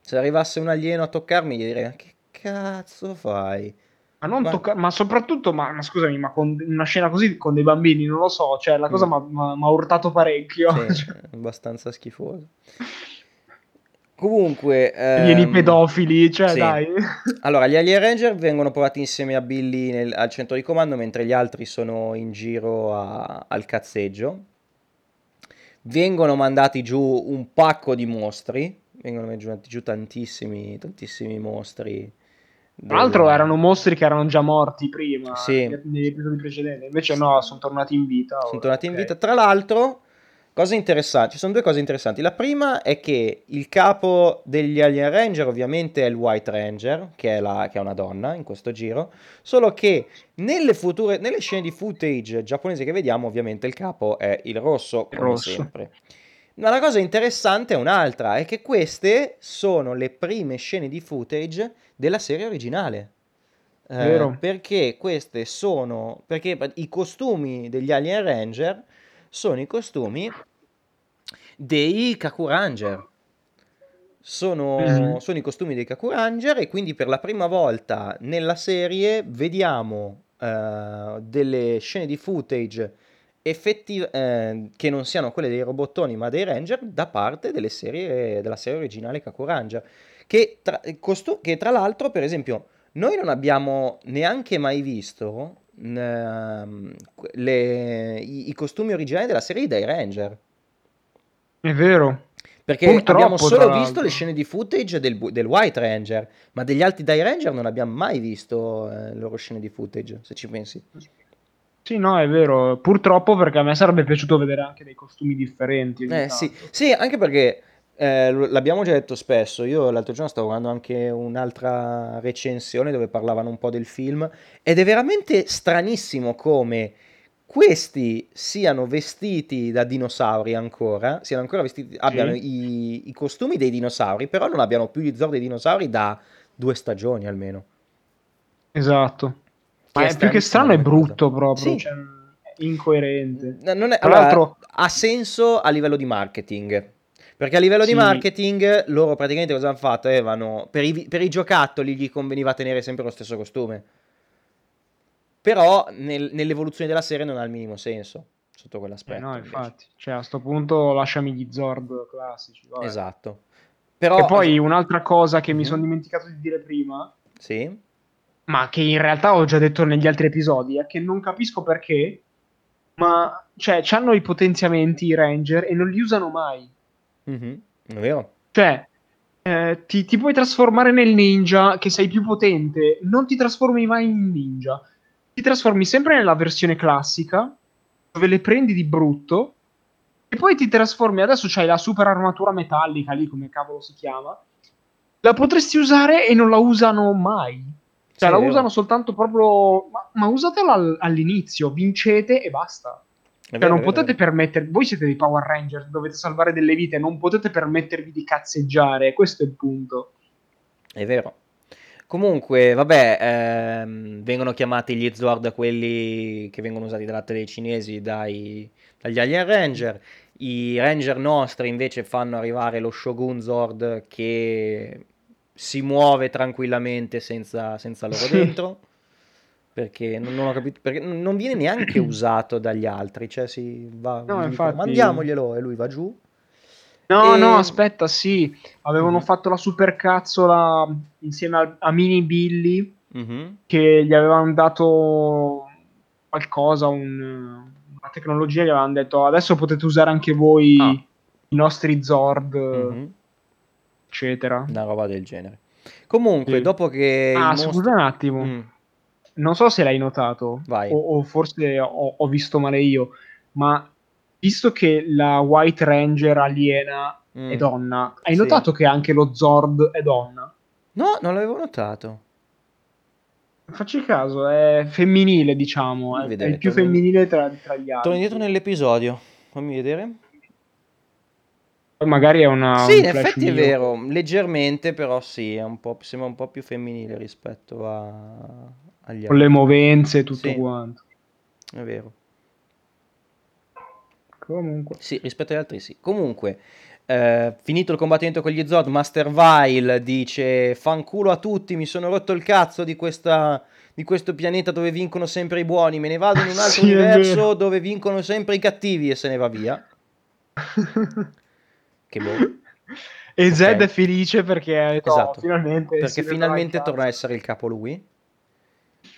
Se arrivasse un alieno a toccarmi, gli direi: "Ma Che cazzo fai? ma non Ma- tocca, ma soprattutto, ma, ma scusami, ma con una scena così con dei bambini, non lo so, cioè, la cosa Mm. mi ha urtato parecchio. Sì, <laughs> Cioè, abbastanza schifoso. Comunque, Vieni ehm, pedofili, cioè, sì. dai. <laughs> Allora, gli Alien Ranger vengono portati insieme a Billy nel- al centro di comando, mentre gli altri sono in giro a- al cazzeggio. Vengono mandati giù un pacco di mostri, vengono mandati giù tantissimi, tantissimi mostri. Tra l'altro del- erano mostri che erano già morti prima, Sì. negli- episodi precedenti, invece no, sono tornati in vita. sono ora, tornati in ok. vita. Tra l'altro, cosa interessante, ci sono due cose interessanti. La prima è che il capo degli Alien Ranger ovviamente è il White Ranger, che è, la- che è una donna in questo giro, solo che nelle, future, nelle scene di footage giapponese che vediamo ovviamente il capo è il rosso, come rosso. sempre. Ma la cosa interessante è un'altra, è che queste sono le prime scene di footage della serie originale. Eh, Vero. perché queste sono perché i costumi degli Alien Ranger sono i costumi dei Kaku Ranger. Sono, Mhm. sono i costumi dei Kaku Ranger e quindi per la prima volta nella serie vediamo eh, delle scene di footage effettive eh, che non siano quelle dei robottoni ma dei Ranger da parte delle serie, della serie originale Kaku Ranger che tra, costu- che tra l'altro per esempio noi non abbiamo neanche mai visto ehm, le- i, i costumi originali della serie dei Ranger È vero. perché Purtroppo, abbiamo solo visto le scene di footage del, del White Ranger, ma degli altri dai Ranger non abbiamo mai visto eh, le loro scene di footage, se ci pensi. Sì, no, è vero. Purtroppo perché a me sarebbe piaciuto vedere anche dei costumi differenti. Eh sì, sì, anche perché eh, l'abbiamo già detto spesso, io l'altro giorno stavo guardando anche un'altra recensione dove parlavano un po' del film ed è veramente stranissimo come questi siano vestiti da dinosauri ancora, siano ancora vestiti, abbiano i, i costumi dei dinosauri, però non abbiano più gli zor dei dinosauri da due stagioni almeno. Esatto. Che Ma è è più che strano è brutto proprio, Sì. cioè, incoerente. Non è- Tra allora, l'altro- ha senso a livello di marketing. Perché a livello di Sì. marketing loro praticamente cosa hanno fatto? Avevano, per, i, per i giocattoli gli conveniva tenere sempre lo stesso costume. Però nel- nell'evoluzione della serie non ha il minimo senso sotto Eh, quell'aspetto. no, invece. infatti. Cioè, a sto punto lasciami gli Zord classici. vabbè. Esatto. Però, E poi un'altra cosa che mi Mhm. sono dimenticato di dire prima, Sì? ma che in realtà ho già detto negli altri episodi, è che non capisco perché, ma cioè, hanno i potenziamenti i Ranger e non li usano mai. Mhm. È vero? Cioè, eh, ti, ti puoi trasformare nel ninja che sei più potente, non ti trasformi mai in ninja. Ti trasformi sempre nella versione classica, dove le prendi di brutto, e poi ti trasformi. Adesso c'hai la super armatura metallica lì, come cavolo si chiama. La potresti usare e non la usano mai. Cioè, Sì, la usano soltanto proprio. Ma, ma usatela al- all'inizio, vincete e basta. Cioè, vero, non vero, potete vero. permettervi, voi siete dei Power Ranger, dovete salvare delle vite, non potete permettervi di cazzeggiare, questo è il punto. È vero. Comunque, vabbè, ehm, vengono chiamati gli Zord quelli che vengono usati da latte dei cinesi dai, dagli Alien Ranger. I Ranger nostri invece fanno arrivare lo Shogun Zord che si muove tranquillamente senza, senza loro <laughs> dentro. Perché non, non ho capito, perché non viene neanche <clears throat> usato dagli altri, cioè si va, No, infatti- mandiamoglielo e lui va giù. No, E- no, aspetta, sì, avevano Mhm. fatto la supercazzola insieme a, a Mini Billy Mhm. che gli avevano dato qualcosa, un- una tecnologia, gli avevano detto adesso potete usare anche voi Ah. i nostri Zord, Mhm. eccetera. Una roba del genere. Comunque, Sì. dopo che Ah, mostro- scusa un attimo, Mm, non so se l'hai notato, Vai. o, o forse ho, ho visto male io, ma visto che la White Ranger aliena mm. è donna, hai Sì. notato che anche lo Zord è donna? No, non l'avevo notato. Facci caso, è femminile, diciamo, è, è Vedete, il più torno- femminile tra, tra gli altri. Torno indietro nell'episodio. Fammi vedere. Magari è una sì, un in effetti è mio. vero, leggermente, però sì, è un po', sembra un po' più femminile rispetto a, agli Con le altri. movenze e tutto Sì. quanto. È vero. Comunque. Sì, rispetto agli altri sì. Comunque, eh, finito il combattimento con gli Zord, Master Vile dice fanculo a tutti, mi sono rotto il cazzo di, questa, di questo pianeta dove vincono sempre i buoni, me ne vado in un <laughs> altro Sì, universo dove vincono sempre i cattivi e se ne va via. <laughs> Che boh. e. Zed è felice perché ha detto, Esatto. "Oh, finalmente Perché finalmente il cazzo". torna a essere il capo lui.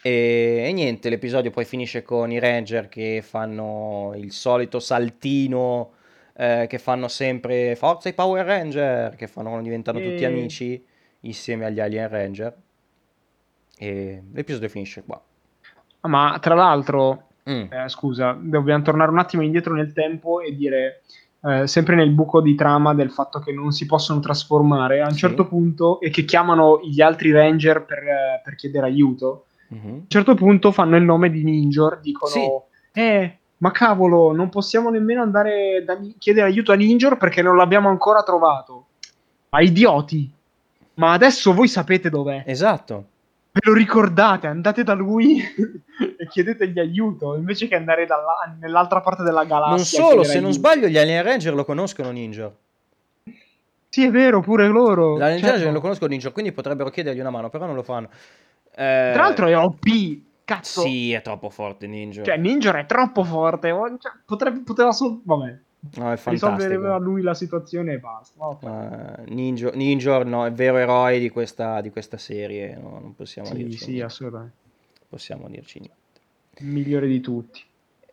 E, e niente, l'episodio poi finisce con i Ranger che fanno il solito saltino, eh, che fanno sempre Forza i Power Ranger, che fanno quando diventano tutti E- amici insieme agli Alien Ranger. E l'episodio finisce qua. Ah, Ma tra l'altro, Mm, eh, scusa, dobbiamo tornare un attimo indietro nel tempo e dire, eh, sempre nel buco di trama del fatto che non si possono trasformare, a un Sì. certo punto, e che chiamano gli altri Ranger per, eh, per chiedere aiuto, mhm. a un certo punto fanno il nome di Ninjor, dicono, Sì. eh, ma cavolo, non possiamo nemmeno andare a chiedere aiuto a Ninjor perché non l'abbiamo ancora trovato. Ma idioti! Ma adesso voi sapete dov'è. Esatto. Ve lo ricordate, andate da lui <laughs> e chiedetegli aiuto invece che andare dalla- nell'altra parte della galassia. Non solo, se non aiuto. sbaglio, gli Alien Ranger lo conoscono Ninja. Sì, è vero, pure loro. Gli Alien Certo. Ranger lo conoscono Ninja, quindi potrebbero chiedergli una mano, però non lo fanno. Eh, Tra l'altro è OP. Cazzo. Sì, è troppo forte Ninja. Cioè, Ninja è troppo forte. oh, cioè, potrebbe, poteva solo... Vabbè, no, è risolvere fantastico. lui la situazione e basta. Vabbè. Eh, Ninja, Ninja, no, è vero eroe di questa, di questa serie. no, non possiamo sì, dirci sì, niente. assolutamente. Possiamo dirci niente. Migliore di tutti.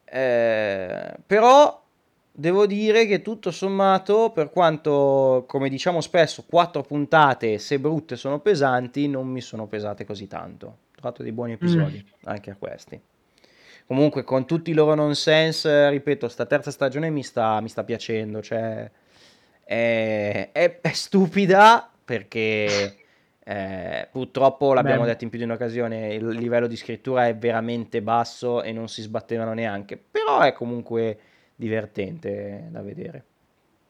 Eh, però devo dire che tutto sommato, per quanto, come diciamo spesso, quattro puntate, se brutte, sono pesanti, non mi sono pesate così tanto. Ho trovato dei buoni episodi anche a questi. Comunque, con tutti i loro nonsense, ripeto, sta terza stagione mi sta, mi sta piacendo. Cioè, è, è- è stupida perché eh, purtroppo l'abbiamo Beh. detto in più di un'occasione, il livello di scrittura è veramente basso e non si sbattevano neanche. Però è comunque divertente da vedere.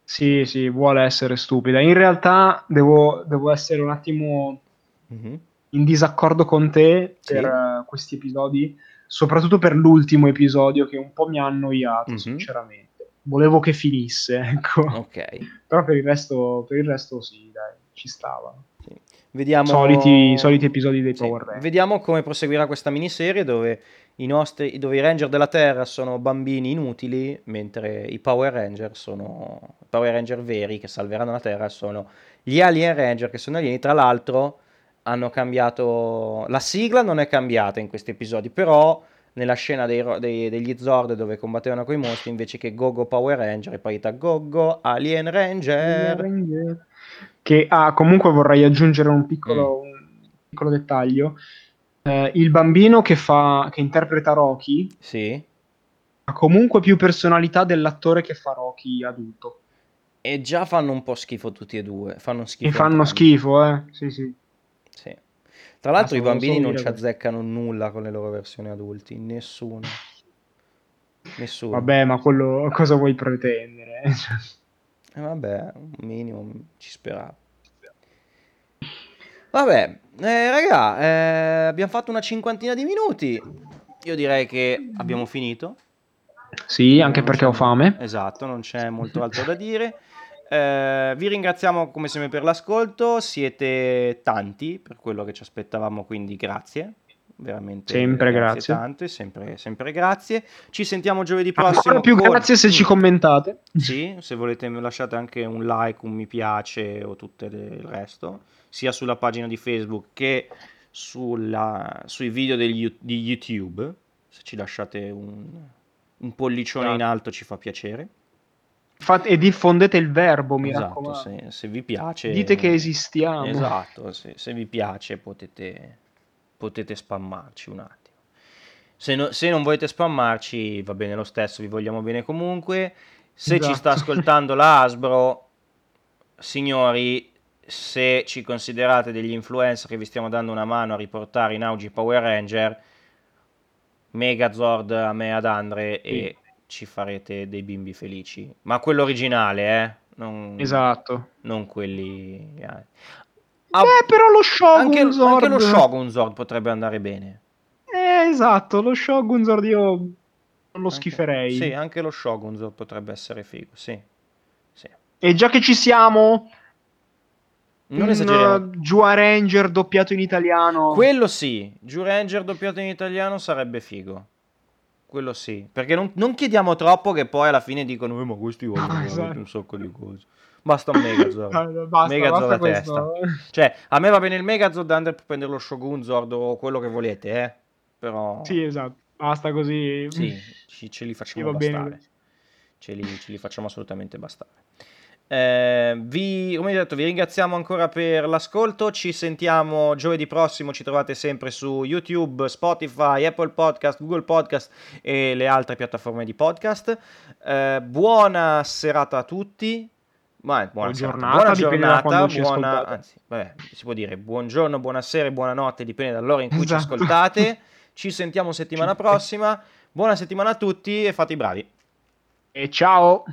Sì, sì, vuole essere stupida. In realtà devo, devo essere un attimo Mhm. in disaccordo con te Sì. per eh, questi episodi, soprattutto per l'ultimo episodio che un po' mi ha annoiato, Mhm. sinceramente. Volevo che finisse, <laughs> ecco. Ok. Però per il resto, per il resto sì, dai, ci stava. Sì. Vediamo... Soliti, soliti episodi dei Sì, Power Rangers. Vediamo come proseguirà questa miniserie dove i, nostri, dove i Ranger della Terra sono bambini inutili, mentre i Power Ranger sono i Power Ranger veri che salveranno la Terra sono gli Alien Ranger che sono alieni. Tra l'altro hanno cambiato la sigla non è cambiata in questi episodi, però nella scena dei dei- degli Zord dove combattevano con i mostri invece che Gogo Power Ranger è partita Gogo Alien Ranger. Che ah, comunque vorrei aggiungere un piccolo, Mm. un piccolo dettaglio. Eh, il bambino che, fa, che interpreta Rocky Sì. ha comunque più personalità dell'attore che fa Rocky adulto. E già fanno un po' schifo tutti e due. Fanno schifo E fanno entrambi. schifo, eh? Sì, sì. Sì. Tra l'altro Ah, i bambini non dire ci azzeccano nulla con le loro versioni adulti, nessuno. Nessuno. Vabbè, ma quello cosa vuoi pretendere? Eh, vabbè, un minimo ci speravo. Vabbè, eh, raga, eh, abbiamo fatto una cinquantina di minuti. Io direi che abbiamo finito. sì, anche Non perché ho fame. Esatto, non c'è molto altro da dire. Eh, vi ringraziamo come sempre per l'ascolto, siete tanti per quello che ci aspettavamo, quindi grazie. veramente Sempre grazie. tante, sempre, sempre grazie. Ci sentiamo giovedì Ancora prossimo. più con- grazie se ci Mm. commentate. Sì, se volete lasciate anche un like, un mi piace o tutto il resto, sia sulla pagina di Facebook che sulla- sui video degli di YouTube. Se ci lasciate un, un pollicione in Esatto. alto ci fa piacere. Fate- e diffondete il verbo, mi Esatto, raccomando. se, se vi piace. Dite che esistiamo. Esatto, se, se vi piace potete, potete spammarci un attimo. Se, no- se non volete spammarci va bene lo stesso, vi vogliamo bene comunque. Se ci sta Esatto. ascoltando la Hasbro, signori, se ci considerate degli influencer che vi stiamo dando una mano a riportare in auge i Power Ranger, Megazord a me ad Andre e ci farete dei bimbi felici. Ma quello originale, eh? Non, Esatto. non quelli... eh. Ah, eh, però lo Shogun anche, Zord... anche lo Shogun Zord potrebbe andare bene. Eh, esatto, lo Shogun Zord io non lo Anche- schiferei. Sì, anche lo Shogun Zord potrebbe essere figo, sì. Sì. E già che ci siamo, Non un esageriamo. uh, Jua Ranger doppiato in italiano. Quello sì, Jew Ranger doppiato in italiano sarebbe figo. Quello sì, perché non, non chiediamo troppo che poi alla fine dicono "Eh, ma questi vogliono Ah, esatto. un sacco di cose. Basta un Megazord. <laughs> Ah, basta, Megazord basta a questo. Cioè, a me va bene il Megazord, Under per prendere lo Shogun Zord o quello che volete, eh. Però Sì, esatto. Basta così. sì, <laughs> ce li facciamo Sì, bene bastare. Ce li, ce li facciamo assolutamente bastare. Eh, vi, come detto, vi ringraziamo ancora per l'ascolto. Ci sentiamo giovedì prossimo. Ci trovate sempre su YouTube, Spotify, Apple Podcast, Google Podcast e le altre piattaforme di podcast. Eh, buona serata a tutti. Ma, buona giornata, buona giornata, ci buona, anzi, vabbè, si può dire buongiorno, buonasera e buonanotte, dipende dall'ora in cui ci Esatto. ascoltate. <laughs> Ci sentiamo settimana prossima. Buona settimana a tutti e fate i bravi. E ciao.